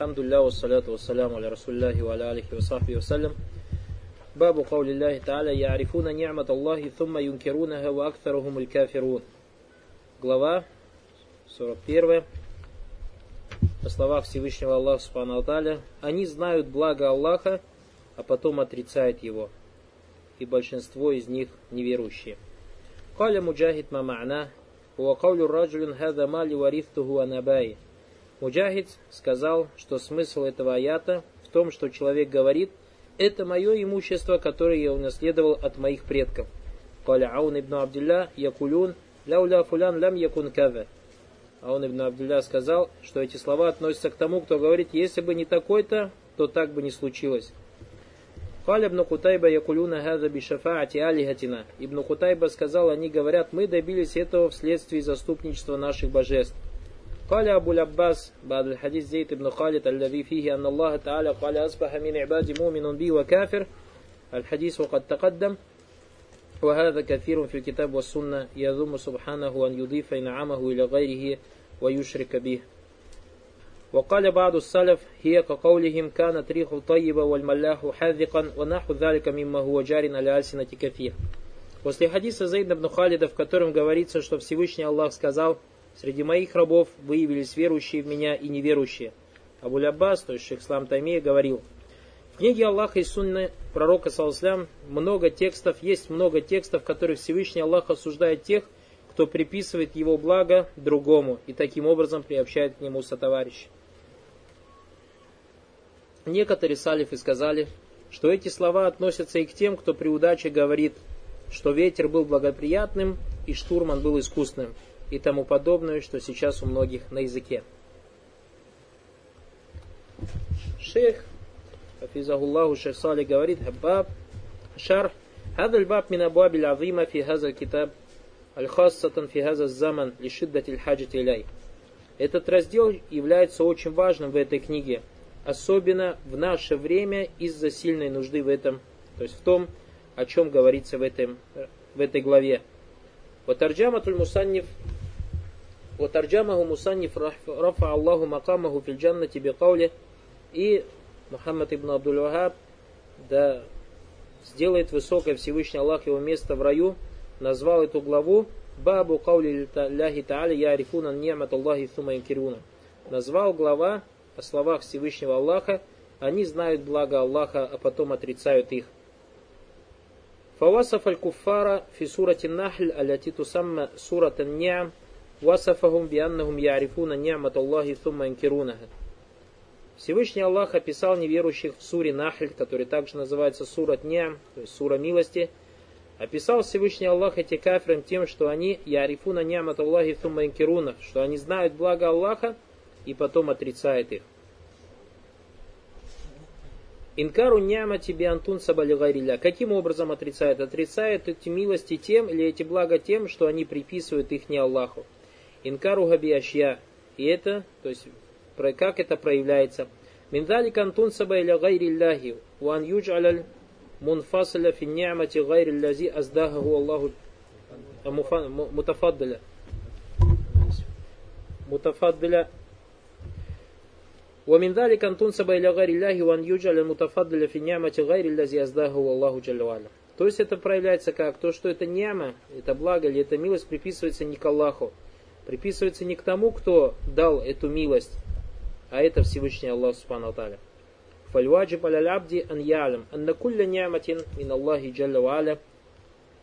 Хамдулля, вассаляту вассаляму аля расулляхи ва аля алихи ва сахби вассалям. Бабу каули Аллахи Та'аля, «Я'рифуна ни'мат Аллахи, thumма юнкирунага ва актарухум кафирун». Глава 41. По словах Всевышнего Аллаха Субхану Та'аля, «Они знают благо Аллаха, а потом отрицают его, и большинство из них неверующие». قال مجاهد ما معناه هو قول الرجل هذا مالي ورثته عن أبائي Муджахид сказал, что смысл этого аята в том, что человек говорит, это мое имущество, которое я унаследовал от моих предков. Каля Аун ибн Абдилля якулюн ляуля фулян лям якун каве. Аун ибн Абдилля сказал, что эти слова относятся к тому, кто говорит, если бы не такой-то, то так бы не случилось. Каля ибн Кутайба якулюна хаза бишафаати алихатина. Ибн Кутайба сказал, они говорят, мы добились этого вследствие заступничества наших божеств. قال أبو العباس بعد الحديث زيد بن خالد الذي فيه أن الله تعالى قال أصبح من عبادي مؤمن بي وكافر الحديث وقد تقدم وهذا كثير في الكتاب والسنة يذم سبحانه أن يضيف نعمه إلى غيره ويشرك به وقال بعض السلف هي كقولهم كانت ريح طيبة والملاح حاذقا ونحو ذلك مما هو جار على ألسنة كثير После хадиса Зейда бн Халида, в котором говорится, что Всевышний Аллах сказал – Среди моих рабов выявились верующие в меня и неверующие. Абу Ляббас, то есть Шейх Слам Таймия, говорил, в книге Аллаха и Сунны пророка Саласлям много текстов, есть много текстов, в которых Всевышний Аллах осуждает тех, кто приписывает его благо другому и таким образом приобщает к нему сотоварища. Некоторые салифы сказали, что эти слова относятся и к тем, кто при удаче говорит, что ветер был благоприятным и штурман был искусным и тому подобное, что сейчас у многих на языке. Шейх, Хафизахуллаху Шейх Сали говорит, Баб, Шар, هذا الباب من أبواب العظيمة في هذا الكتاب الخاصة في هذا الزمن لشدة الحاجة إليه. Этот раздел является очень важным в этой книге, особенно в наше время из-за сильной нужды в этом, то есть в том, о чем говорится в, этом, в этой главе. Ватарджаматуль Мусанниф وترجمه مصنف رفع الله مقامه في الجنة بقوله и Мухаммад ибн Абдул Вахаб да сделает высокое Всевышний Аллах его место в раю, назвал эту главу Бабу Каули Ляхи Тааля Я Арифуна Ни'мат Аллахи Сума Инкируна. Назвал глава о словах Всевышнего Аллаха, они знают благо Аллаха, а потом отрицают их. فوصف الكفار في سورة النحل التي تسمى سورة النعم «Васафахум бианнахум ярифуна нямат Аллахи сумма инкирунаха». Всевышний Аллах описал неверующих в суре Нахль, который также называется сура Дня, то есть сура милости, описал Всевышний Аллах эти кафирам тем, что они ярифуна нямат Аллахи сумма инкируна, что они знают благо Аллаха и потом отрицают их. Инкару няма тебе антун сабалигариля. Каким образом отрицает? Отрицает эти милости тем или эти блага тем, что они приписывают их не Аллаху. Инкару габи ашья. И это, то есть, как это проявляется? Миндали кантун саба иля гайрилляхи. Уан юджаляль мунфасаля фи ни'мати гайриллязи аздахаху Аллаху мутафаддаля. Мутафаддаля ومن ذلك أن تنسب إلى غير الله وأن يجعل المتفضل في نعمة غير الذي أزداه الله جل وعلا. То есть это проявляется как то, что это няма, это благо или это милость приписывается не к Аллаху, приписывается не к тому, кто дал эту милость, а это Всевышний Аллах Субхану Таля. Фальваджиб аля абди ан ялям, анна кулля мин Аллахи джалля ва'аля.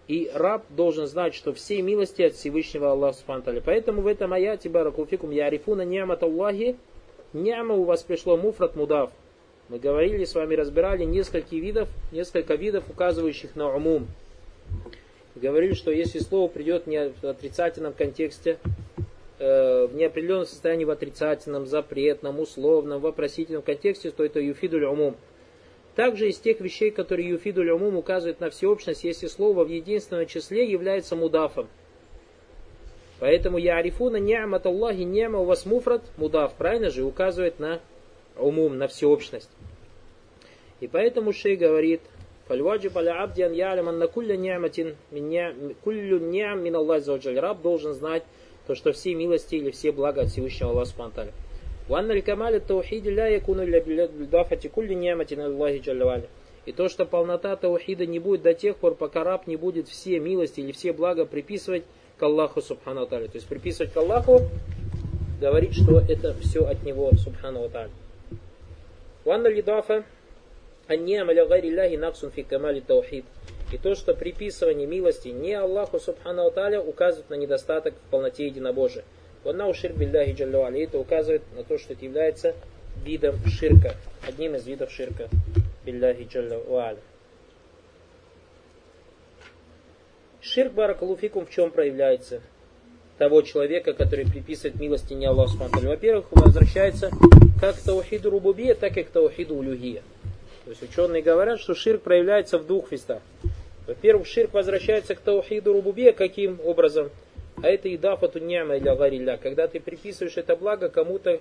И раб должен знать, что все милости от Всевышнего Аллаха Субхану Таля. Поэтому в этом аяте баракулфикум ярифуна ниамат Аллахи Няма у вас пришло муфрат мудав. Мы говорили с вами, разбирали несколько видов, несколько видов, указывающих на умум. Говорили, что если слово придет не в отрицательном контексте, э, в неопределенном состоянии в отрицательном, запретном, условном, вопросительном контексте, то это юфидуль умум. Также из тех вещей, которые юфидуль умум указывают на всеобщность, если слово в единственном числе является мудафом. Поэтому я арифуна ни'мат Аллахи ни'ма у вас муфрат мудав, правильно же, указывает на умум, на всеобщность. И поэтому шей говорит, фальваджиб аля абдиан ялям анна кулля ни'матин куллю ни'ам мин Аллах. Раб должен знать то, что все милости или все блага от Всевышнего Аллаха Субтитры. وأن الكمال التوحيد لا يكون إلا بالإضافة كل نعمة إلى الله جل وعلا. И то, что полнота таухида не будет до тех пор, пока раб не будет все милости или все блага приписывать к Аллаху Субхану Таля. То есть приписывать к Аллаху, говорить, что это все от него Субхану Таля. Ванна лидафа анниам аля гайри ляхи наксун фи камали таухид. и то, что приписывание милости не Аллаху Субхану Таля указывает на недостаток в полноте единобожия. Ванна ушир билляхи джаллу Это указывает на то, что это является видом ширка, одним из видов ширка. Билляхи джаллу Ширк баракалуфикум в чем проявляется? Того человека, который приписывает милости не Аллаху Субхану Во-первых, возвращается как к таухиду рубубия, так и к таухиду улюгия. То есть ученые говорят, что ширк проявляется в двух местах. Во-первых, ширк возвращается к таухиду рубубия, каким образом? А это идафату няма или гарилля, когда ты приписываешь это благо кому-то,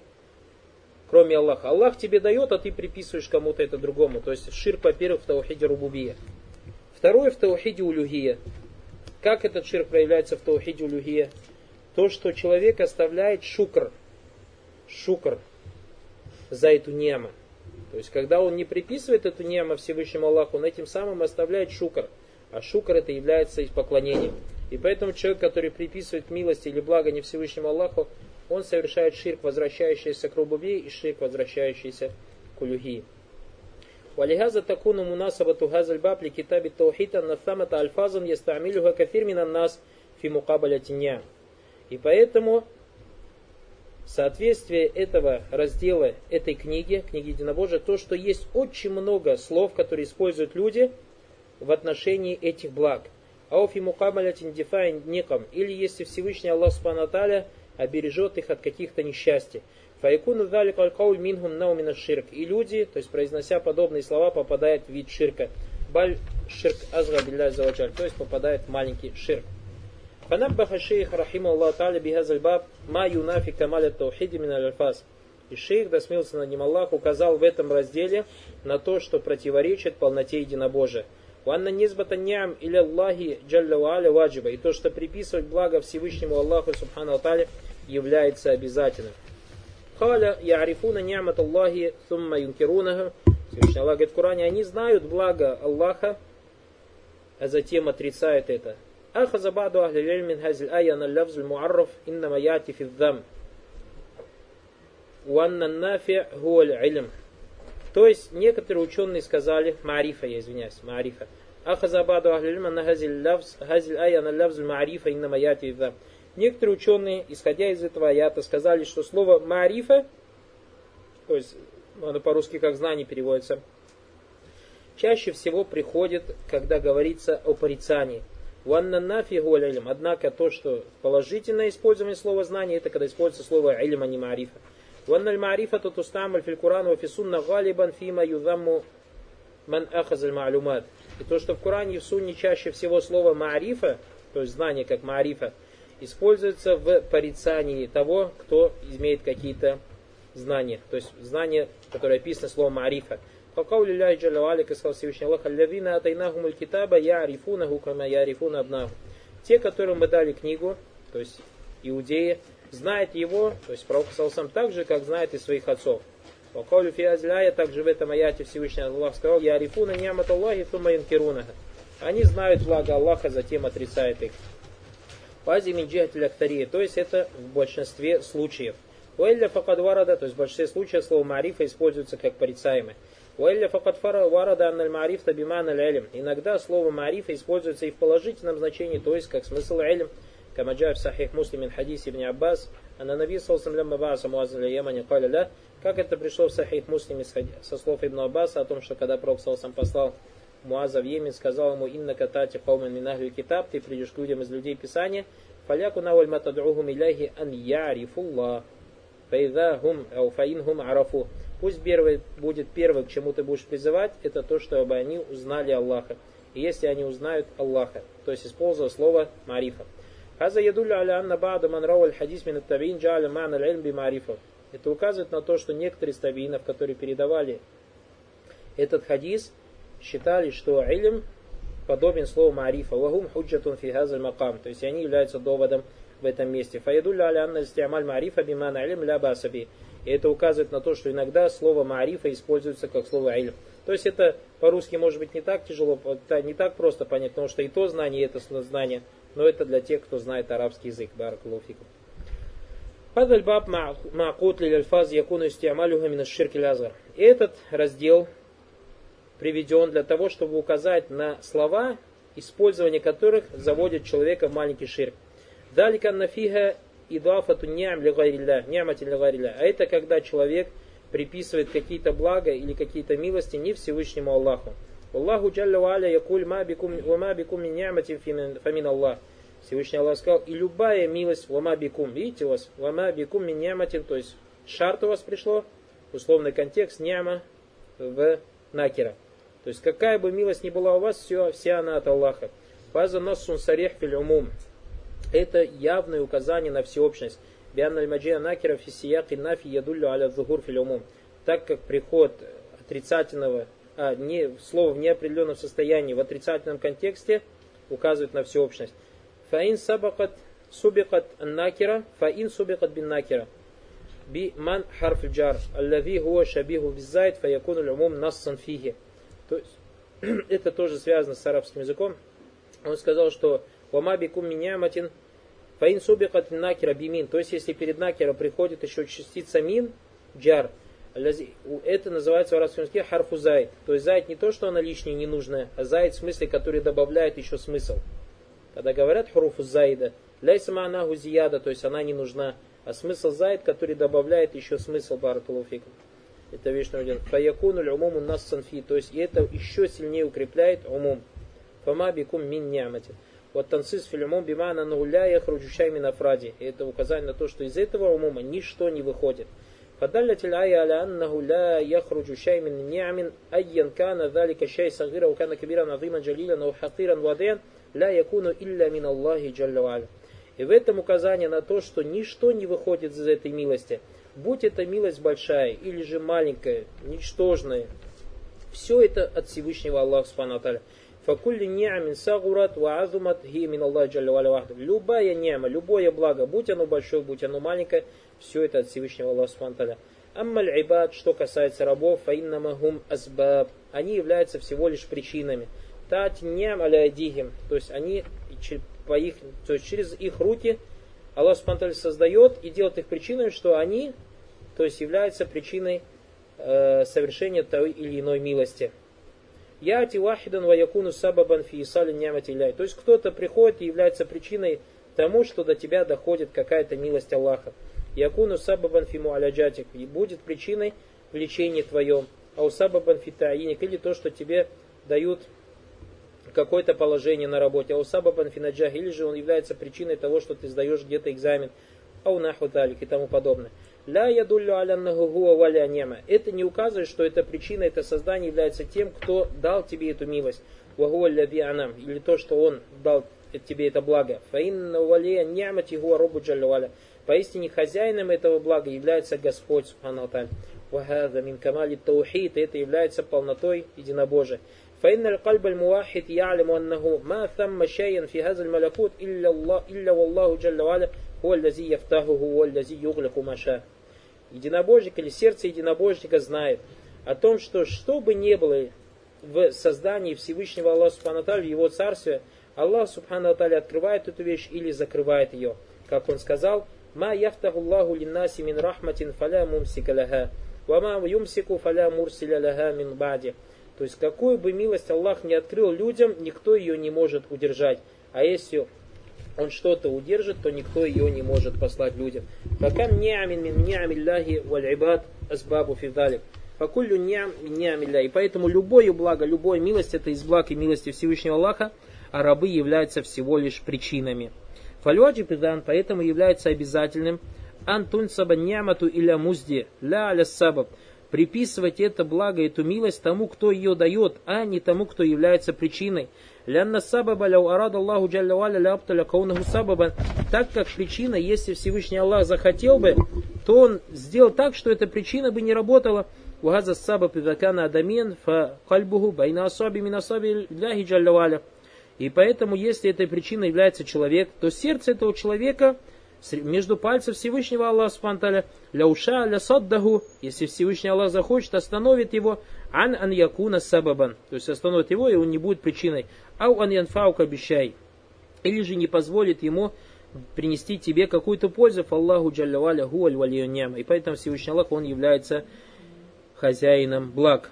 кроме Аллаха. Аллах тебе дает, а ты приписываешь кому-то это другому. То есть ширк, во-первых, в таухиде рубубия. Второе в таухиде улюгия. Как этот ширк проявляется в таухиде улюгия? То, что человек оставляет шукр, шукр за эту нему. То есть, когда он не приписывает эту нему Всевышнему Аллаху, он этим самым оставляет шукр. А шукр это является поклонением. И поэтому человек, который приписывает милость или благо не Всевышнему Аллаху, он совершает ширк, возвращающийся к рубубе, и ширк, возвращающийся к улюхи. ولهذا تكون مناسبة هذا الباب لكتاب التوحيد أن ثمة ألفاظا يستعملها كثير من الناس في مقابلة النعم. И поэтому соответствие этого раздела, этой книги, книги Единобожия, то, что есть очень много слов, которые используют люди в отношении этих благ. Ауфи мукамалятин дифайн неком Или если Всевышний Аллах Субхану обережет их от каких-то несчастий. Файкуну валик алькауль мингум наумина ширк. И люди, то есть произнося подобные слова, попадают в вид ширка. Баль ширк азга билля. То есть попадает в маленький ширк. Фанаббаха шейх рахима Аллах таля бихазаль баб ма юнафи камаля таухиди мин альфаз. И шейх, да смеялся над ним Аллах, указал в этом разделе на то, что противоречит полноте единобожия. Ванна низбата ниам или Аллахи джалля ваджиба. И то, что приписывать благо Всевышнему Аллаху Субхану Атали является обязательным. Халя ярифуна нямат Аллахи сумма юнкирунага. Всевышний Аллах говорит в Коране, они знают благо Аллаха, а затем отрицают это. Ахаза баду ахлилель мин хазиль айя налявзуль муарраф иннама яти фиддам. Ванна нафи гуаль илм. То есть некоторые ученые сказали, Маарифа, я извиняюсь, Маарифа. Ахаза баду ахлилма на хазиль ая на лавз Маарифа инна маяти Некоторые ученые, исходя из этого аята, сказали, что слово Маарифа, то есть оно по-русски как знание переводится, чаще всего приходит, когда говорится о порицании. Однако то, что положительное использование слова знания, это когда используется слово илм, а не маарифа. وأن المعرفة تستعمل في القرآن وفي السنة غالبا فيما يذم من أخذ المعلومات. И то, что в Коране и в Сунне чаще всего слово маарифа, то есть знание как маарифа, используется в порицании того, кто имеет какие-то знания. То есть знание, которое описано словом маарифа. فقول الله جل وعلا, как сказал Всевышний Аллах, «Аллавина атайнахум аль-китаба я'рифунаху кама я'рифуна абнаху». Те, которым мы дали книгу, то есть иудеи, знает его, то есть пророк сам так же, как знает и своих отцов. Вакалю фиазляя, также в этом аяте Всевышний Аллах сказал, я арифуна нямат Аллахи фума янкирунаха. Они знают благо Аллаха, затем отрицают их. Пази минджихатель актария, то есть это в большинстве случаев. Уэлля факад варада, то есть в большинстве случаев слово марифа используется как порицаемое. Уэлля факад варада анналь мариф табиман аль Иногда слово марифа используется и в положительном значении, то есть как смысл элем. كما جاء في صحيح مسلم من حديث ابن عباس أن النبي صلى الله عليه وسلم لما بعث معاذ إلى اليمن قال له как это пришло в Сахих Муслиме со слов Ибн Аббаса о том, что когда Пророк сам послал Муаза в Йемен, сказал ему, «Инна катати каумен минахли китаб, ты придешь к людям из людей Писания, фаляку наваль матадухум иляхи ан ярифуллах, фаида хум, ау фаин хум арафу». Пусть первый, будет первым, к чему ты будешь призывать, это то, чтобы они узнали Аллаха. И если они узнают Аллаха, то есть используя слово марифа. Хаза ядулю аля анна ба'да ман рауаль хадис мин аттабин джа'аля ма'на аль би марифа. Это указывает на то, что некоторые из табиинов, которые передавали этот хадис, считали, что илм подобен слову марифа. Вахум худжатун фи хазаль макам. То есть они являются доводом в этом месте. Фаядулля аля анна истиамаль марифа бимана илм ля басаби. И это указывает на то, что иногда слово маарифа используется как слово ильм. То есть это по-русски может быть не так тяжело, не так просто понять, потому что и то знание, и это знание, но это для тех, кто знает арабский язык. Баракулуфикум. هذا الباب معقود للألفاظ يكون استعمالها من الشرك الأصغر. Этот раздел приведен для того, чтобы указать на слова, использование которых заводит человека в маленький ширк. Далика нафиха идафату ням лигайрилля, нямати лигайрилля. А это когда человек приписывает какие-то блага или какие-то милости не Всевышнему Аллаху. Аллаху джалля ва аля якуль ма бикум ва ма бикум мин нямати фамин Аллах. Всевышний Аллах сказал, и любая милость вама бикум, видите у вас, вама бикум мин няматин, то есть шарт у вас пришло, условный контекст, няма в накера. То есть какая бы милость ни была у вас, все, вся она от Аллаха. Фаза нассун сарех фил умум. Это явное указание на всеобщность. Биан аль-маджия накера фисияк и нафи ядуллю аля зухур фил умум. Так как приход отрицательного, а, не, слова в неопределенном состоянии в отрицательном контексте указывает на всеобщность. Фаин сабакат субикат накера, фаин субикат бин накера. Би ман харф джар, аллави хуа шабиху бизайт, фаякуну лумум нассан фихи. То есть, это тоже связано с арабским языком. Он сказал, что «Вама бикум миняматин фаин субикат накера бимин». То есть, если перед накера приходит еще частица мин, джар, это называется в арабском языке харфу зайд. То есть зайд не то, что она лишняя, ненужная, а зайд в смысле, который добавляет еще смысл. Когда говорят хуруфу зайда, ляйса ма'наху зияда, то есть она не нужна, а смысл зайд, который добавляет еще смысл баракулуфикум. Это номер один. Фаякуну умуму нас санфи. То есть и это еще сильнее укрепляет умум. Фама бикум мин нямати. Вот танцис филимум бимана нуля яхруджущай минафради. Это указание на то, что из этого умума ничто не выходит. فدلت الآية على أنه لا يخرج شيء من نعم أيا كان ذلك الشيء صغيرا وكان كبيرا عظيما جليلا أو حقيرا وضيا لا يكون إلا من الله جل وعلا. И в этом указание на то, что ничто не выходит из этой милости будь это милость большая или же маленькая, ничтожная, все это от Всевышнего Аллаха Субхану Факулли ниамин сагурат ва азумат ги мин Аллах Любая ниама, любое благо, будь оно большое, будь оно маленькое, все это от Всевышнего Аллаха Субхану Аммаль ибад, что касается рабов, фаиннамахум азбаб, они являются всего лишь причинами. Тать ням аляйдихим, то есть они по их, то есть через их руки Аллах Субхану создает и делает их причиной, что они то есть является причиной э, совершения той или иной милости. Яти вахидан ваякуну сабабан фи исали То есть кто-то приходит и является причиной тому, что до тебя доходит какая-то милость Аллаха. Якуну сабабан фи муаляджатик. И будет причиной в лечении твоем. А у сабабан фи таиник. Или то, что тебе дают какое-то положение на работе. А у фи наджах. Или же он является причиной того, что ты сдаешь где-то экзамен. А у наху и тому подобное. Ля ядуллю аляннаху хуа валя нема. Это не указывает, что эта причина, это создание является тем, кто дал тебе эту милость. Вагуа ляви анам. Или то, что он дал тебе это благо. Фаинна валия нямати хуа робу джалля Поистине хозяином этого блага является Господь Субхану Аталь. Вахада мин камали таухид. Это является полнотой единобожия. فإن القلب الموحد يعلم أنه ما ثم شيئا في هذا الملكوت إلا الله إلا والله جل وعلا هو الذي يفتحه هو الذي يغلق ما شاء единобожник или сердце единобожника знает о том, что что бы ни было в создании Всевышнего Аллаха Субхану в его царстве, Аллах Субхану открывает эту вещь или закрывает ее. Как он сказал, «Ма яфтаху Аллаху линнаси мин рахматин фаля мумсика ляха, ва ма юмсику фаля мурсиля ляха мин бади». То есть, какую бы милость Аллах не открыл людям, никто ее не может удержать. А если он что-то удержит, то никто ее не может послать людям. Факам ниамин мин ниамилляхи валь ибад асбабу фидалик. Факуллю ниам ниамилля. И поэтому любое благо, любая милость это из благ и милости Всевышнего Аллаха, а рабы являются всего лишь причинами. Фалюаджи придан, поэтому является обязательным антун саба нямату иля музди, ля аля сабаб, приписывать это благо, эту милость тому, кто ее дает, а не тому, кто является причиной. Лянна сабаба ляу арад Аллаху джалля валя ляпталя каунаху сабаба. Так как причина, если Всевышний Аллах захотел бы, то он сделал так, что эта причина бы не работала. Угаза сабаб идакана адамин фа кальбуху байна асаби мин асаби ляхи джалля валя. И поэтому, если этой причиной является человек, то сердце этого человека между пальцев Всевышнего Аллаха Субтитры ляуша ля саддаху, если Всевышний Аллах захочет, остановит его, ан ан якуна сабабан, то есть остановит его, и он не будет причиной, ау ан янфаука обещай, или же не позволит ему принести тебе какую-то пользу, Аллаху джаллаваля гуаль валiyunyama. И поэтому Всевышний Аллах, он является хозяином благ.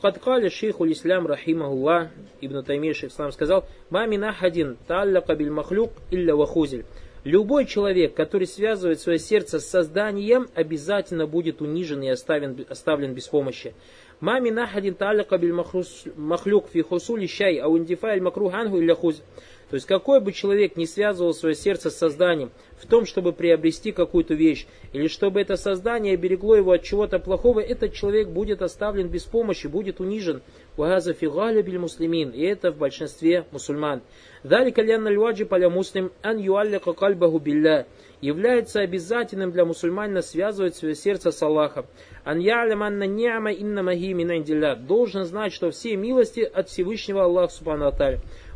Каткали шейху ислам рахимахуллах, Ибн Таймир шейх ислам сказал, «Мамин ахадин та'аллака биль махлюк илля вахузель». Любой человек, который связывает свое сердце с созданием, обязательно будет унижен и оставлен, оставлен без помощи. Мами нахадин та'аллака биль махлюк фи хусули шай, а ундифа аль макрух ангу илля хузель. То есть какой бы человек не связывал свое сердце с созданием в том, чтобы приобрести какую-то вещь, или чтобы это создание берегло его от чего-то плохого, этот человек будет оставлен без помощи, будет унижен. Муслимин. И это в большинстве мусульман. Дали кальян льваджи поля муслим ан юаллика кальбаху билля. Является обязательным для мусульманина связывать свое сердце с Аллахом. Ан ялям анна ни'ама инна махи Должен знать, что все милости от Всевышнего Аллаха Субхану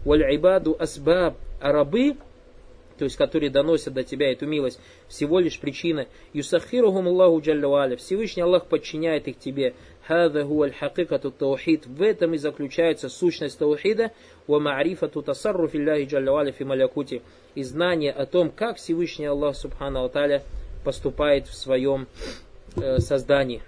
Валь-ибаду асбаб, а рабы, то есть которые доносят до тебя эту милость, всего лишь причина. Юсахирухум Аллаху Джаллаваля. Всевышний Аллах подчиняет их тебе. Хада хуаль хакикату таухид. В этом и заключается сущность таухида. Ва ма'рифату тасарруф Аллахи Джаллаваля фи малякути. И знание о том, как Всевышний Аллах Субхану Аталя поступает в своем э, создании,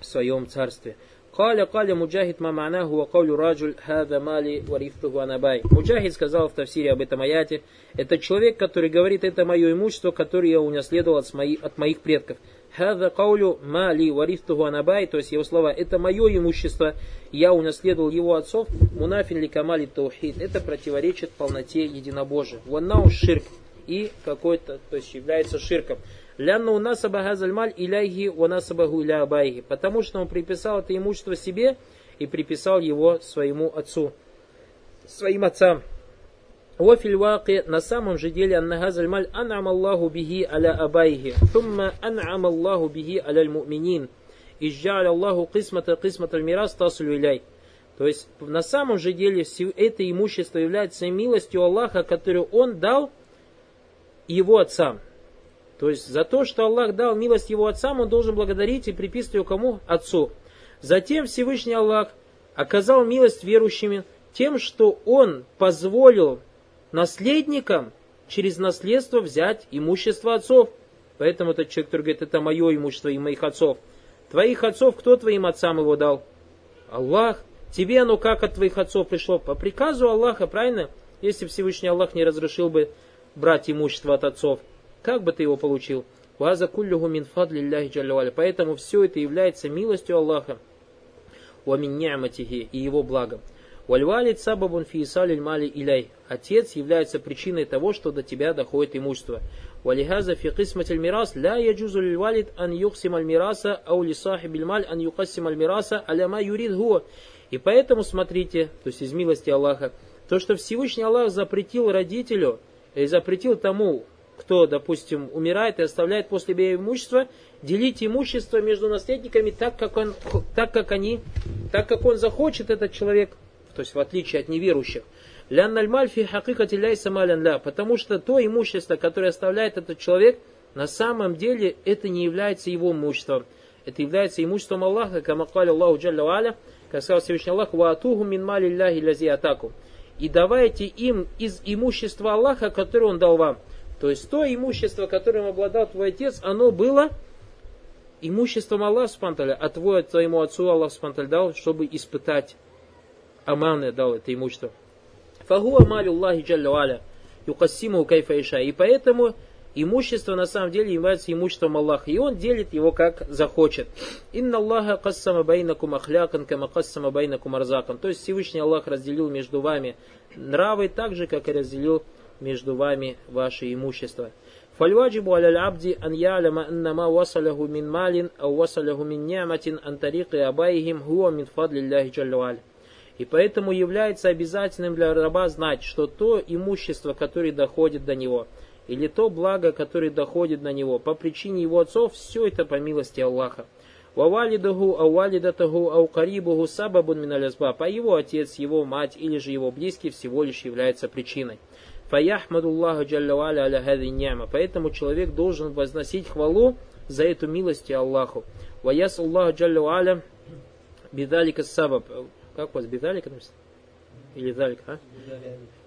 в своем царстве. Каля каля муджахид ма ма'наху ва каулю раджуль хада мали варифтуху анабай. Муджахид сказал в тафсире об этом аяте, это человек, который говорит, это мое имущество, которое я унаследовал от, мои, от моих предков. Хада каулю мали варифтуху анабай, то есть его слова, это мое имущество, я унаследовал его отцов, мунафин ли камали таухид. Это противоречит полноте единобожия. Ваннау ширк и какой-то, то есть является ширком. Лянна у нас абахазальмаль иляйхи у нас абаху иля абайхи. Потому что он приписал это имущество себе и приписал его своему отцу, своим отцам. Вафиль ваки на самом же деле аннахазальмаль ан'ам Аллаху бихи аля абайхи. Тумма ан'ам Аллаху бихи аля муминин. Изжаль Аллаху кисмата кисмата мирас тасулю иляй. То есть на самом же деле это имущество является милостью Аллаха, которую Он дал его отцам. То есть за то, что Аллах дал милость его отцам, он должен благодарить и приписывать ее кому? Отцу. Затем Всевышний Аллах оказал милость верующим тем, что он позволил наследникам через наследство взять имущество отцов. Поэтому этот человек, который говорит, это мое имущество и моих отцов. Твоих отцов, кто твоим отцам его дал? Аллах. Тебе оно как от твоих отцов пришло? По приказу Аллаха, правильно? Если Всевышний Аллах не разрешил бы брать имущество от отцов – как бы ты его получил? Ваза куллюху мин фадлиллахи. Поэтому все это является милостью Аллаха. Уамин ни'матихи и его благом. Вальвалид сабабун фиисалиль мали иляй. Отец является причиной того, что до тебя доходит имущество. Валихаза фи кисматиль мирас ля яджузу валид ан юхсим аль мираса ау ли сахибиль маль ан юхассим аль мираса аляма юрид хуа. И поэтому смотрите, то есть из милости Аллаха, то, что Всевышний Аллах запретил родителю, и запретил тому, кто, допустим, умирает и оставляет после себя имущество, делить имущество между наследниками так, как он, так, как они, так, как он захочет, этот человек, то есть в отличие от неверующих. Лян нальмальфи хакикати ляйса ля, потому что то имущество, которое оставляет этот человек, на самом деле это не является его имуществом. Это является имуществом Аллаха, как Аллаху Джалля Аля, как сказал Всевышний Аллах, «Ваатуху мин мали ляхи атаку». И давайте им из имущества Аллаха, которое Он дал вам. То есть то имущество, которым обладал твой отец, оно было имуществом Аллаха Субтитры, а твой, твоему отцу Аллах Субтитры дал, чтобы испытать. Аманы дал это имущество. Фагу амалю Аллахи Джалля юкассиму кайфа И поэтому имущество на самом деле является имуществом Аллаха. И он делит его как захочет. Инна Аллаха кассама байнакум ахлякан кама кассама байнакум арзакан. То есть Всевышний Аллах разделил между вами нравы так же, как и разделил между вами ваше имущество. فالواجب على العبد أن يعلم أن ما وصله من مال أو وصله من نعمة عن طريق أبائهم هو من فضل الله جل وعلا. И поэтому является обязательным для раба знать, что то имущество, которое доходит до него, или то благо, которое доходит на него, по причине его отцов, все это по милости Аллаха. Вавалидаху, ауалидатаху, аукарибуху, сабабун миналязба. По его отец, его мать или же его близкий всего лишь является причиной. Фаяхмадуллаху джалля валя аля хади ни'ма. Поэтому человек должен возносить хвалу за эту милость Аллаху. Ваяс Аллаху джалля валя бидалика сабаб. Как у вас бидалика написано? Или далик, а?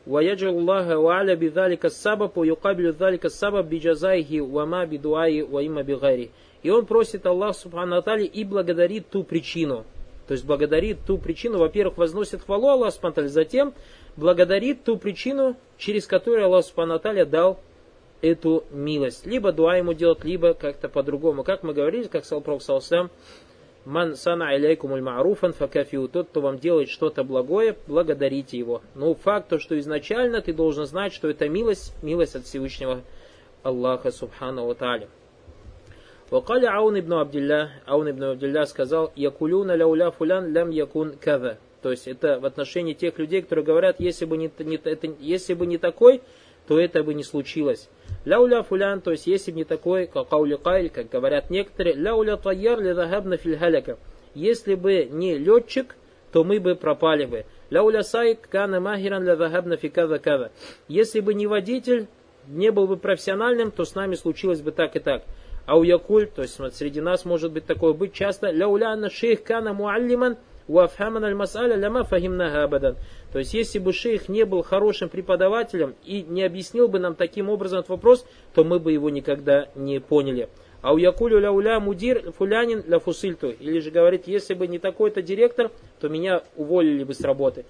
ويجعل الله وعلى بذلك السبب ويقابل ذلك السبب بجزائه وما بدعائه وإما بغيره. И он просит Аллах Субхану Атали и благодарит ту причину. То есть благодарит ту причину, во-первых, возносит хвалу Аллах Субхану затем благодарит ту причину, через которую Аллах Субхану Атали дал эту милость. Либо дуа ему делать, либо как-то по-другому. Как мы говорили, как сказал Пророк Салсам, Ман сана алейкум маруфан факафиу. Тот, кто вам делает что-то благое, благодарите его. Но факт то, что изначально ты должен знать, что это милость, милость от Всевышнего Аллаха Субхану Тааля. Вакаля Аун ибн Абдилля, Аун ибн Абдилля сказал, Якулюна ляуля фулян лям якун кава. То есть это в отношении тех людей, которые говорят, если бы не, не, это, если бы не такой, то это бы не случилось. Ляуля фулян, то есть если бы не такой, как каули кайль, как говорят некоторые, ляуля тайяр ли захабна фильхаляка. Если бы не летчик, то мы бы пропали бы. Ляуля сайк кана махиран ля захабна фикада када. Если бы не водитель, не был бы профессиональным, то с нами случилось бы так и так. А у Якуль, то есть среди нас может быть такое быть часто, ляуля на шейх кана муаллиман, Уафхаман аль-масаля ляма фахимнаха. То есть, если бы шейх не был хорошим преподавателем и не объяснил бы нам таким образом этот вопрос, то мы бы его никогда не поняли. А у Якулю ляуля мудир фулянин ля фусильту. Или же говорит, если бы не такой-то директор, то меня уволили бы с работы.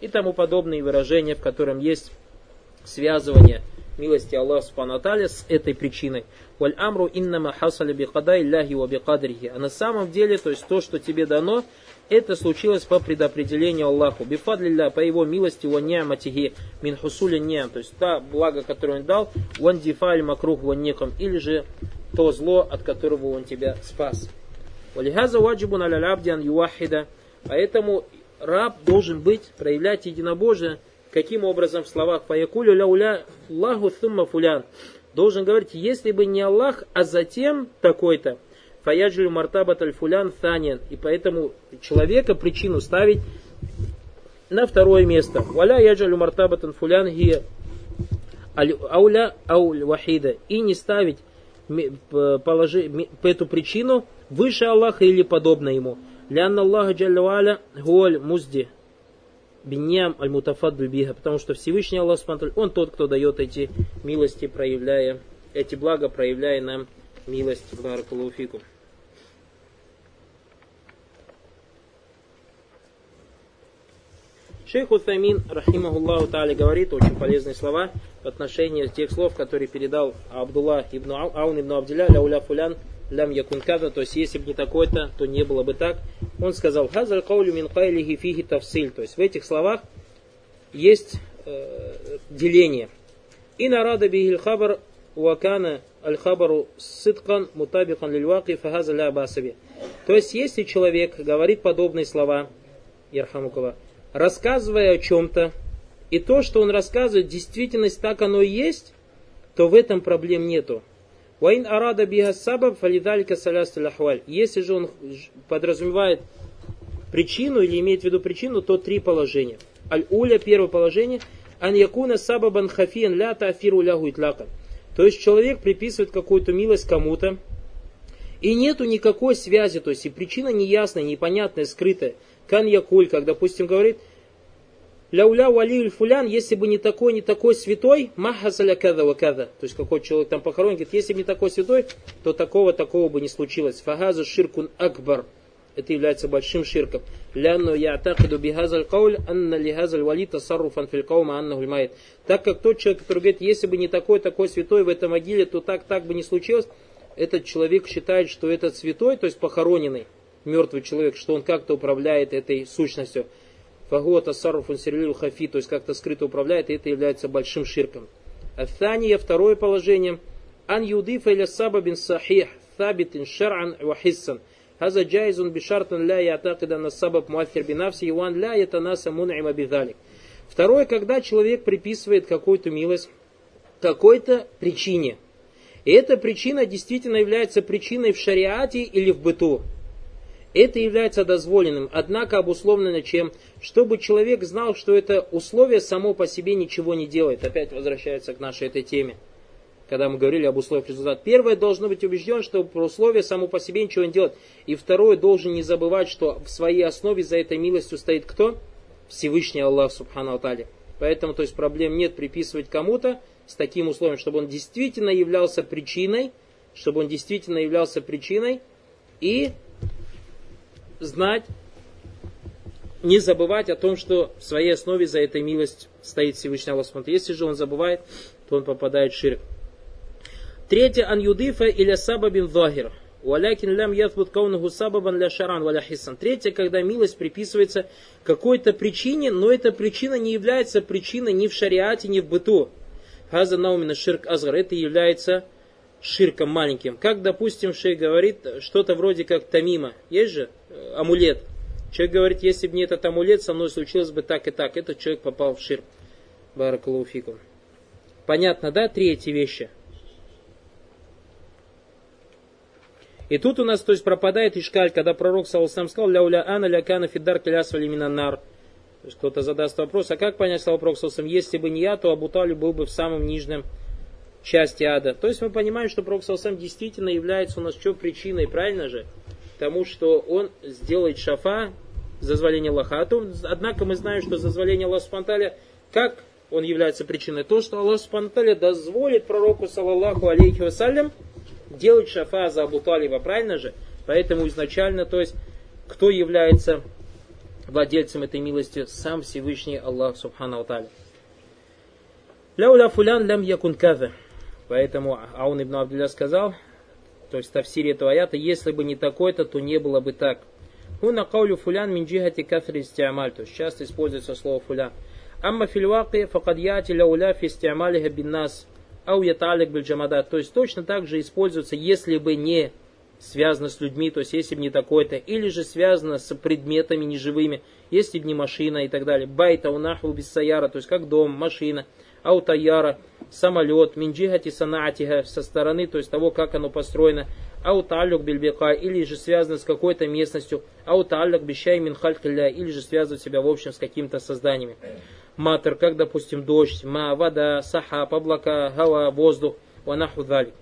И тому подобные выражения, в котором есть связывание милости Аллаха Субхану с этой причиной. Валь амру иннама хасаля бикадай ляхи ва бикадрихи. А на самом деле, то есть то, что тебе дано, это случилось по предопределению Аллаху. Бифадлилля, по его милости, ва ни'матихи, мин хусуля ни'ам. То есть та благо, которое он дал, ван дифаль макрух ва никам. Или же то зло, от которого он тебя спас. Валихаза ваджибун аля абдиан ювахида. Поэтому раб должен быть, проявлять единобожие, Каким образом в словах «Фаякулю ляуля Аллаху сумма фулян» должен говорить, если бы не Аллах, а затем такой-то. Фаяджулю мартабат аль-фулян санян. И поэтому человека причину ставить на второе место. Валя яджалю мартабат фулян гия ауля ауль вахида. И не ставить положи, эту причину выше Аллаха или подобно ему. Лянна Аллаха джалля гуаль музди биньям аль-мутафадду биха, потому что Всевышний Аллах Он тот, кто дает эти милости, проявляя, эти блага, проявляя нам милость. Баракалуфику. Шейх Утамин, рахимахуллаху та'аля, говорит очень полезные слова в отношении тех слов, которые передал Абдуллах ибн Аун ибн Абдилля, ляуля фулян, лям якун када, то есть если бы не такой-то, то не было бы так. Он сказал, хазаль каулю мин кайлихи фиги тавсиль, то есть в этих словах есть э, деление. И нарада бихиль хабар вакана аль хабару сыткан мутабикан лильваки фахаза ля басаби. То есть если человек говорит подобные слова, Ярхамукова, рассказывая о чем-то, и то, что он рассказывает, действительность так оно и есть, то в этом проблем нету. Ваин арада биха сабаб фалидалика салясталь ахваль. Если же он подразумевает причину или имеет в виду причину, то три положения. Аль-уля, первое положение, ан якуна сабабан хафиан ля тафиру лягу итлакан. То есть человек приписывает какую-то милость кому-то, и нету никакой связи, то есть и причина неясная, непонятная, скрытая. Кан якуль, как, допустим, говорит – Ляуля валиуль фулян, если бы не такой, не такой святой, махасаля када ва када. То есть какой человек там похоронен, говорит, если бы не такой святой, то такого, такого бы не случилось. Фагаза ширкун акбар. Это является большим ширком. Лянну я'такиду бихазаль кауль, анна лихазаль вали тасарруфан фил каума аннахуль майт. Так как тот человек, который говорит, если бы не такой, такой святой в этой могиле, то так, так бы не случилось. Этот человек считает, что этот святой, то есть похороненный, мертвый человек, что он как-то управляет этой сущностью. Фагуа тассаруфун сирлил хафи, то есть как-то скрыто управляет, и это является большим ширком. Афания, второе положение. Ан юдифа иля сабабин сахих, thабитин шар'ан ва хиссан. Хаза джайзун бишартан ля ятакида на сабаб муафир бинавси, юан ля ятанаса мун'iма бидалик. Второе, когда человек приписывает какую-то милость какой-то причине. И эта причина действительно является причиной в шариате или в быту. Это является дозволенным, однако обусловлено чем? Чтобы человек знал, что это условие само по себе ничего не делает. Опять возвращается к нашей этой теме когда мы говорили об условиях результата. Первое, должно быть убежден, что условие само по себе ничего не делает. И второе, должен не забывать, что в своей основе за этой милостью стоит кто? Всевышний Аллах Субхану Атали. Поэтому, то есть проблем нет приписывать кому-то с таким условием, чтобы он действительно являлся причиной, чтобы он действительно являлся причиной и знать, не забывать о том, что в своей основе за этой милость стоит Всевышний Аллах. Если же он забывает, то он попадает в ширк. Третье, ан юдифа или сабабин захир. Валякин лям ятбут каунаху сабабан ля шаран валя хиссан. Третье, когда милость приписывается какой-то причине, но эта причина не является причиной ни в шариате, ни в быту. Хаза наумина ширк азгар. Это является ширком маленьким. Как, допустим, шейх говорит что-то вроде как тамима. Есть же э, амулет. Человек говорит, если бы не этот амулет, со мной случилось бы так и так. Этот человек попал в ширк. Баракалуфикум. Понятно, да, три эти вещи? И тут у нас, то есть, пропадает Ишкаль, когда пророк Саусам сказал, ляуля ана лякана фидар клясвали минанар. То есть кто-то задаст вопрос, а как понять слова пророка Саусам, если бы не я, то Абуталю был бы в самом нижнем части ада. То есть мы понимаем, что пророк Саусам действительно является у нас что причиной, правильно же? Тому, что он сделает шафа, зазволение Аллаха. А то, однако мы знаем, что зазволение Аллаха Субтитры, как он является причиной? То, что Аллах Субтитры дозволит пророку, саллаллаху алейхи вассалям, делать шафа за Абу Талиба, правильно же? Поэтому изначально, то есть, кто является владельцем этой милости? Сам Всевышний Аллах Субхану Аталя. Ляуля фулян лям якун каза. Поэтому Аун ибн Абдулля сказал, то есть в тафсире этого аята, если бы не такой-то, то не было бы так. Хуна каулю фулян мин джихати кафри истиамаль. То есть часто используется слово фулян. Амма фильваки факад яти ляуля фи истиамалиха бин нас Ау яталик бельджамадат. То есть точно так же используется, если бы не связано с людьми, то есть если бы не такое-то, или же связано с предметами неживыми, если бы не машина и так далее. Байта унаху биссаяра, то есть как дом, машина, аутаяра, самолет, минджихати санаатиха, со стороны, то есть того, как оно построено, ауталюк бельбека, или же связано с какой-то местностью, ауталюк бещай минхалькля, или же связывает себя в общем с какими-то созданиями матер, как, допустим, дождь, ма, вода, сахаб, облака, гава, воздух, ванаху далик.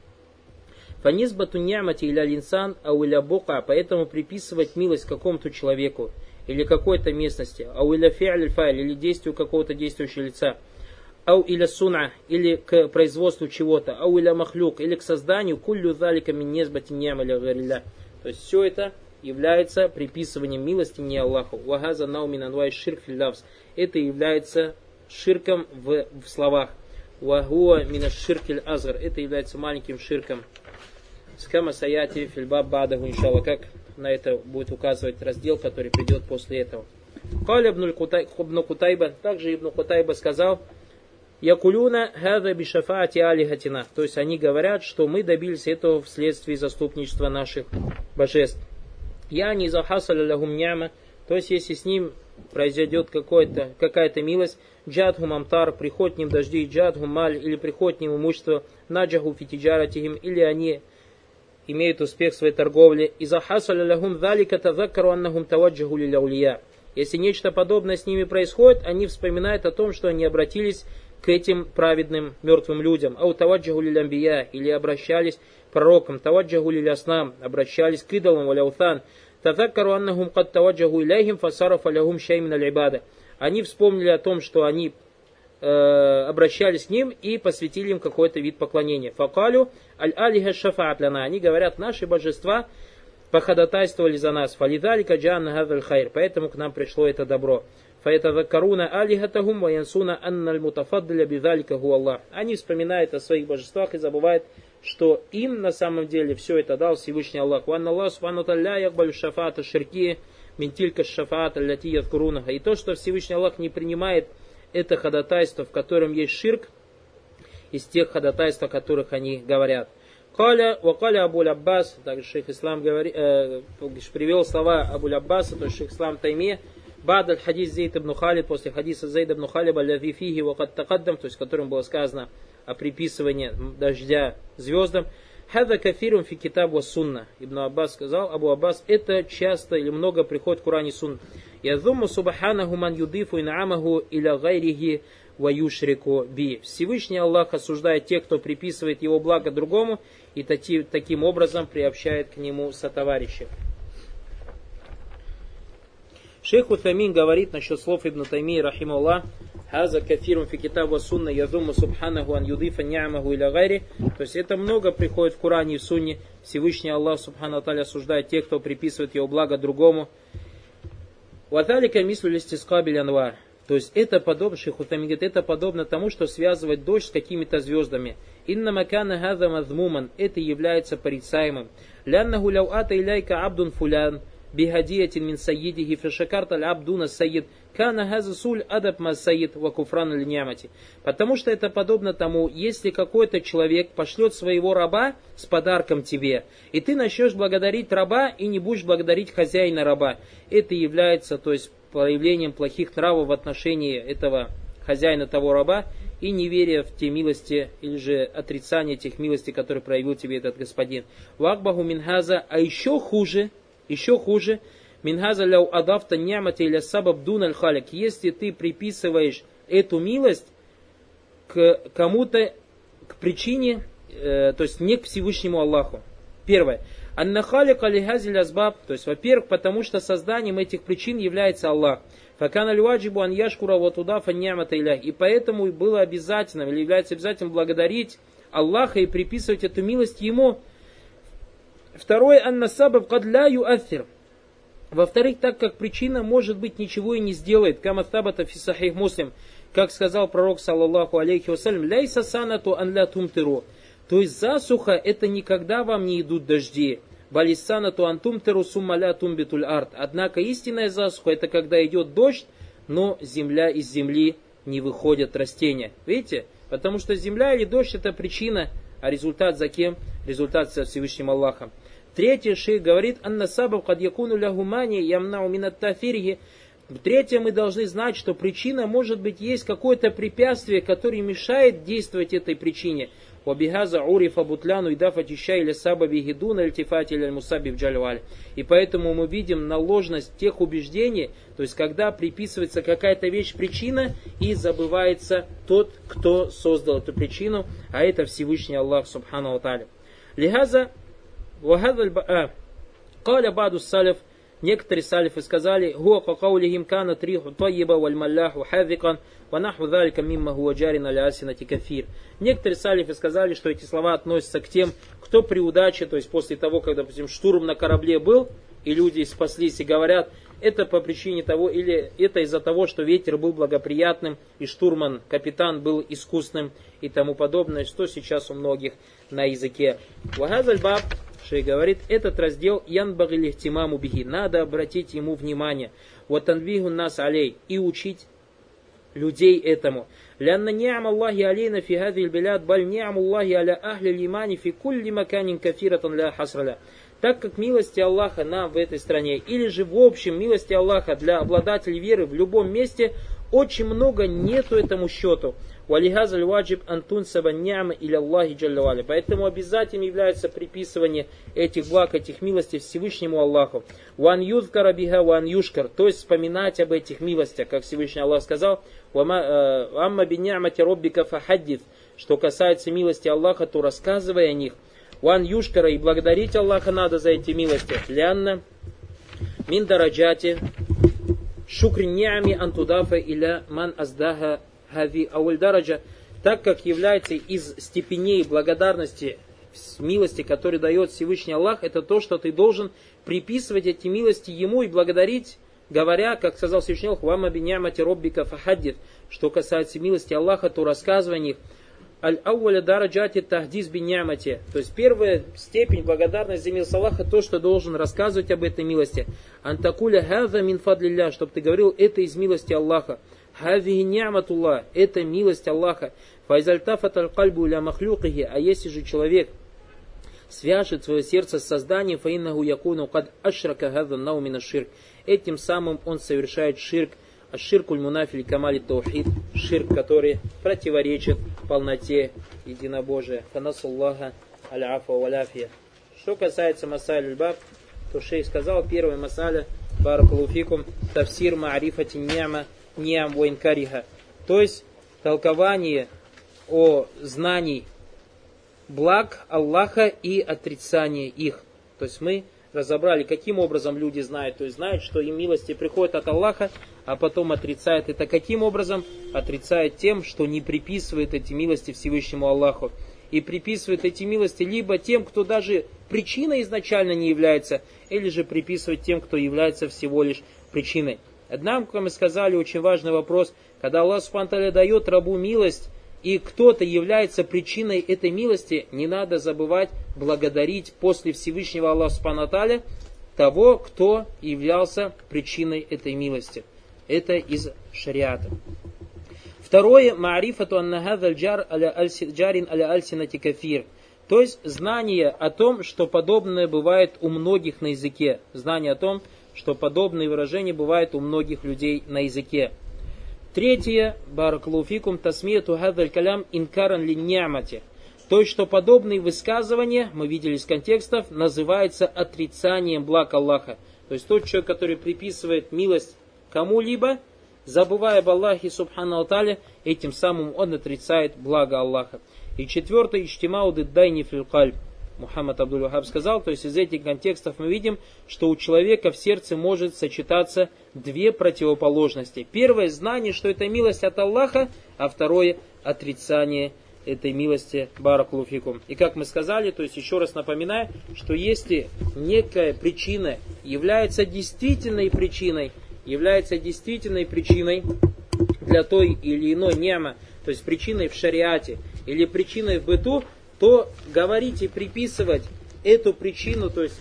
Фанизбату нямати иля линсан, а иля бука, поэтому приписывать милость какому-то человеку или какой-то местности, а иля фи'аль файль, или действию какого-то действующего лица, ау иля суна, или к производству чего-то, ау иля махлюк, или к созданию, куллю залика мин незбати ням То есть все это является приписыванием милости не Аллаху. Вагаза наумин анвай ширк филлавс. Это является ширком в, в словах. Вагуа мина ширкель азгар. Это является маленьким ширком. Скама саяти фильба бадаху иншалла. Как на это будет указывать раздел, который придет после этого. Каля ибн Кутайба, также Ибн Кутайба сказал, Якулюна хада бишафати алихатина. То есть они говорят, что мы добились этого вследствие заступничества наших божеств. Я не захасаля то есть если с ним произойдет какая-то милость, джадху мамтар, приходит ним дожди, джадху маль, или приходит ним имущество, наджаху фитиджаратихим, или они имеют успех в своей торговле. И захасаля лягум залика тазакару аннахум таваджаху лиляулия. Если нечто подобное с ними происходит, они вспоминают о том, что они обратились к этим праведным мертвым людям. Ау таваджаху лилямбия, или обращались к пророкам, таваджаху лиляснам, обращались к идолам, валяутан, Тазаккару аннахум кад таваджаху иляйхим фасарафа лягум шаймин аль Они вспомнили о том, что они э, обращались к ним и посвятили им какой-то вид поклонения. Факалю аль-алиха шафаат Они говорят, наши божества походатайствовали за нас. Фалидалика джанна хадаль хайр. Поэтому к нам пришло это добро. Фаятазакаруна алихатахум ваянсуна анналь мутафаддаля бидалика гу Аллах. Они вспоминают о своих божествах и забывают что им на самом деле все это дал Всевышний Аллах. Ван Аллах субхану талля якбалю шафата ширки ментилька шафата ляти яткурунаха. И то, что Всевышний Аллах не принимает это ходатайство, в котором есть ширк, из тех ходатайств, о которых они говорят. Каля, вакаля Абуль Аббас, также шейх Ислам говори, э, привел слова Абуль Аббаса, то есть шейх Ислам Тайме, Бадаль хадис Зейд ибн Халид, после хадиса Зейд ибн Халиба, ля фиги вакат то есть в котором было сказано, о приписывании дождя звездам. Хада кафирум фи китаб сунна. Ибн Аббас сказал, Абу Аббас, это часто или много приходит в Коране сунна. Язуму субханаху ман юдифу ин'амаху иля гайрихи ва юшрику би. Всевышний Аллах осуждает тех, кто приписывает его благо другому и таки, таким образом приобщает к нему сотоварища. Шейх Утамин говорит насчет слов Ибн Тайми, рахималлах, Хаза кафирум фи китабу сунна ядуму субханаху ан юдифа ни'амаху иля гайри. То есть это много приходит в Коране и в Сунне. Всевышний Аллах субхану таля осуждает тех, кто приписывает его благо другому. Ваталика мислю листискабель анвар. То есть это подобно, Шейхутами говорит, это подобно тому, что связывать дождь с какими-то звездами. Инна макана хаза мазмуман. Это является порицаемым. Ляннаху ляу ата иляйка абдун фулян бихадиятин мин сайидихи фешакарта абдуна сайид кана хаза суль адаб ма сайид ва куфран линямати. Потому что это подобно тому, если какой-то человек пошлет своего раба с подарком тебе, и ты начнешь благодарить раба и не будешь благодарить хозяина раба. Это является, то есть, проявлением плохих нравов в отношении этого хозяина того раба и неверие в те милости или же отрицание тех милостей, которые проявил тебе этот господин. Вакбаху минхаза, а еще хуже, еще хуже, минхаза ляу адавта нямати или сабаб дуналь халик. Если ты приписываешь эту милость к кому-то, к причине, э, то есть не к Всевышнему Аллаху. Первое. Аннахалик алихазиль азбаб, то есть, во-первых, потому что созданием этих причин является Аллах. Факана льваджибу ан яшкура вот туда фаньямата И поэтому было обязательным, или является обязательным благодарить Аллаха и приписывать эту милость Ему. Второе, анна сабаб кадля юафир. Во-вторых, так как причина, может быть, ничего и не сделает. Кама табата фи муслим. Как сказал пророк, саллаллаху алейхи вассалям, ляйса санату ан ля тумтиру. То есть засуха это никогда вам не идут дожди. Балисана то антум теру суммаля тумбитуль арт. Однако истинная засуха это когда идет дождь, но земля из земли не выходят растения. Видите? Потому что земля или дождь это причина, а результат за кем? Результат со Всевышним Аллахом. Третье шейх говорит, анна сабаб кад якуну лягумани ямнау минат тафирихи. Третье, мы должны знать, что причина может быть есть какое-то препятствие, которое мешает действовать этой причине. Вабихаза урифа бутляну и дафати или сабаби гидуна альтифати или мусаби джальваль. И поэтому мы видим на ложность тех убеждений, то есть когда приписывается какая-то вещь причина и забывается тот, кто создал эту причину, а это Всевышний Аллах Субхану Аталя. Лихаза вахаза Каля баду салиф Некоторые салифы сказали, «Хуа какаулихим кана триху тайиба валь малляху хавикан, ванаху залика мимма хуа джарин аля асинати кафир». Некоторые салифы сказали, что эти слова относятся к тем, кто при удаче, то есть после того, когда, допустим, штурм на корабле был, и люди спаслись и говорят, это по причине того, или это из-за того, что ветер был благоприятным, и штурман, капитан был искусным и тому подобное, что сейчас у многих на языке. Вагазаль баб Шей говорит, этот раздел Ян Багилихтимаму Бихи, надо обратить ему внимание. Вот анвигу нас алей и учить людей этому. لأن نعم الله علينا في هذه البلاد بل نعم الله على أهل الإيمان في كل مكان كثيرة لا حصر له так как милости Аллаха нам в этой стране, или же в общем милости Аллаха для обладателей веры в любом месте, очень много нету этому счету. Валихазаль ваджиб антун сабаньяма или Аллахи джаллавали. Поэтому обязательным является приписывание этих благ, этих милостей Всевышнему Аллаху. Ван юзкара биха ван юшкар. То есть вспоминать об этих милостях, как Всевышний Аллах сказал. Э, Амма биньямати роббика фахаддит. Что касается милости Аллаха, то рассказывай о них. Ван юшкара и благодарить Аллаха надо за эти милости. Лянна мин дараджати шукри ниами антудафа иля ман аздаха хави аульдараджа, так как является из степеней благодарности милости, которые дает Всевышний Аллах, это то, что ты должен приписывать эти милости Ему и благодарить, говоря, как сказал Всевышний Аллах, «Вам обиняймати роббика фахаддит», что касается милости Аллаха, то рассказывай о них. Аль-ауаля дараджати тахдиз бинямати. То есть первая степень благодарности за милость Аллаха, то, что должен рассказывать об этой милости. Антакуля хаза мин фадлилля, чтобы ты говорил, это из милости Аллаха. Хавихи ни'матуллах, это милость Аллаха. Файзальтафат аль-кальбу ля махлюкихи, а если же человек свяжет свое сердце с созданием, фаиннаху якуну кад ашрака хаза наумина ширк. Этим самым он совершает ширк, ширкуль мунафиль камали таухид, ширк, который противоречит полноте единобожия. Фанасуллаха аля-афа валяфия. Что касается масаль баб, то шейх сказал, первая масаля, баракалуфикум, тавсир маарифати ни'ма ни'ам вайнкариха. То есть, толкование о знании благ Аллаха и отрицание их. То есть мы разобрали, каким образом люди знают. То есть знают, что им милости приходят от Аллаха, а потом отрицают это каким образом? Отрицают тем, что не приписывает эти милости Всевышнему Аллаху. И приписывает эти милости либо тем, кто даже причиной изначально не является, или же приписывает тем, кто является всего лишь причиной. Однако, как мы сказали, очень важный вопрос, когда Аллах Субтитры дает рабу милость, и кто-то является причиной этой милости, не надо забывать благодарить после Всевышнего Аллаха Субханаталя того, кто являлся причиной этой милости. Это из шариата. Второе, маарифату аннахадаль джар джарин аля альсинати кафир. То есть знание о том, что подобное бывает у многих на языке. Знание о том, что подобные выражения бывают у многих людей на языке. Третье, баракалуфикум тасмияту хадаль калям инкаран ли нямати. То есть, что подобные высказывания, мы видели из контекстов, называется отрицанием благ Аллаха. То есть тот человек, который приписывает милость кому-либо, забывая об Аллахе Субхану Алтале, этим самым он отрицает благо Аллаха. И четвертое, иштимауды дайни филкальб. Мухаммад Абдул Вахаб сказал, то есть из этих контекстов мы видим, что у человека в сердце может сочетаться две противоположности. Первое знание, что это милость от Аллаха, а второе отрицание этой милости Баракулуфикум. И как мы сказали, то есть еще раз напоминаю, что если некая причина является действительной причиной, является действительной причиной для той или иной нема, то есть причиной в шариате или причиной в быту, то говорить и приписывать эту причину, то есть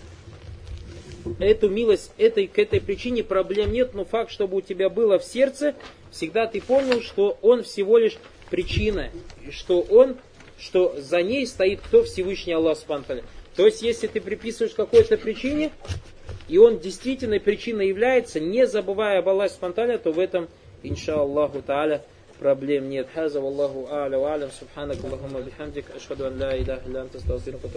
эту милость этой, к этой причине проблем нет, но факт, чтобы у тебя было в сердце, всегда ты помнил, что он всего лишь причина, что он, что за ней стоит кто Всевышний Аллах Субтитры. То есть, если ты приписываешь какой-то причине, и он действительно причиной является, не забывая об Аллахе Субтитры, то в этом, иншаллаху та'аля, проблем нет. Хаза валлаху а'ля ва. Субханак Аллахума бихамдик. Ашхаду ан ла иляха илля анта астагфирука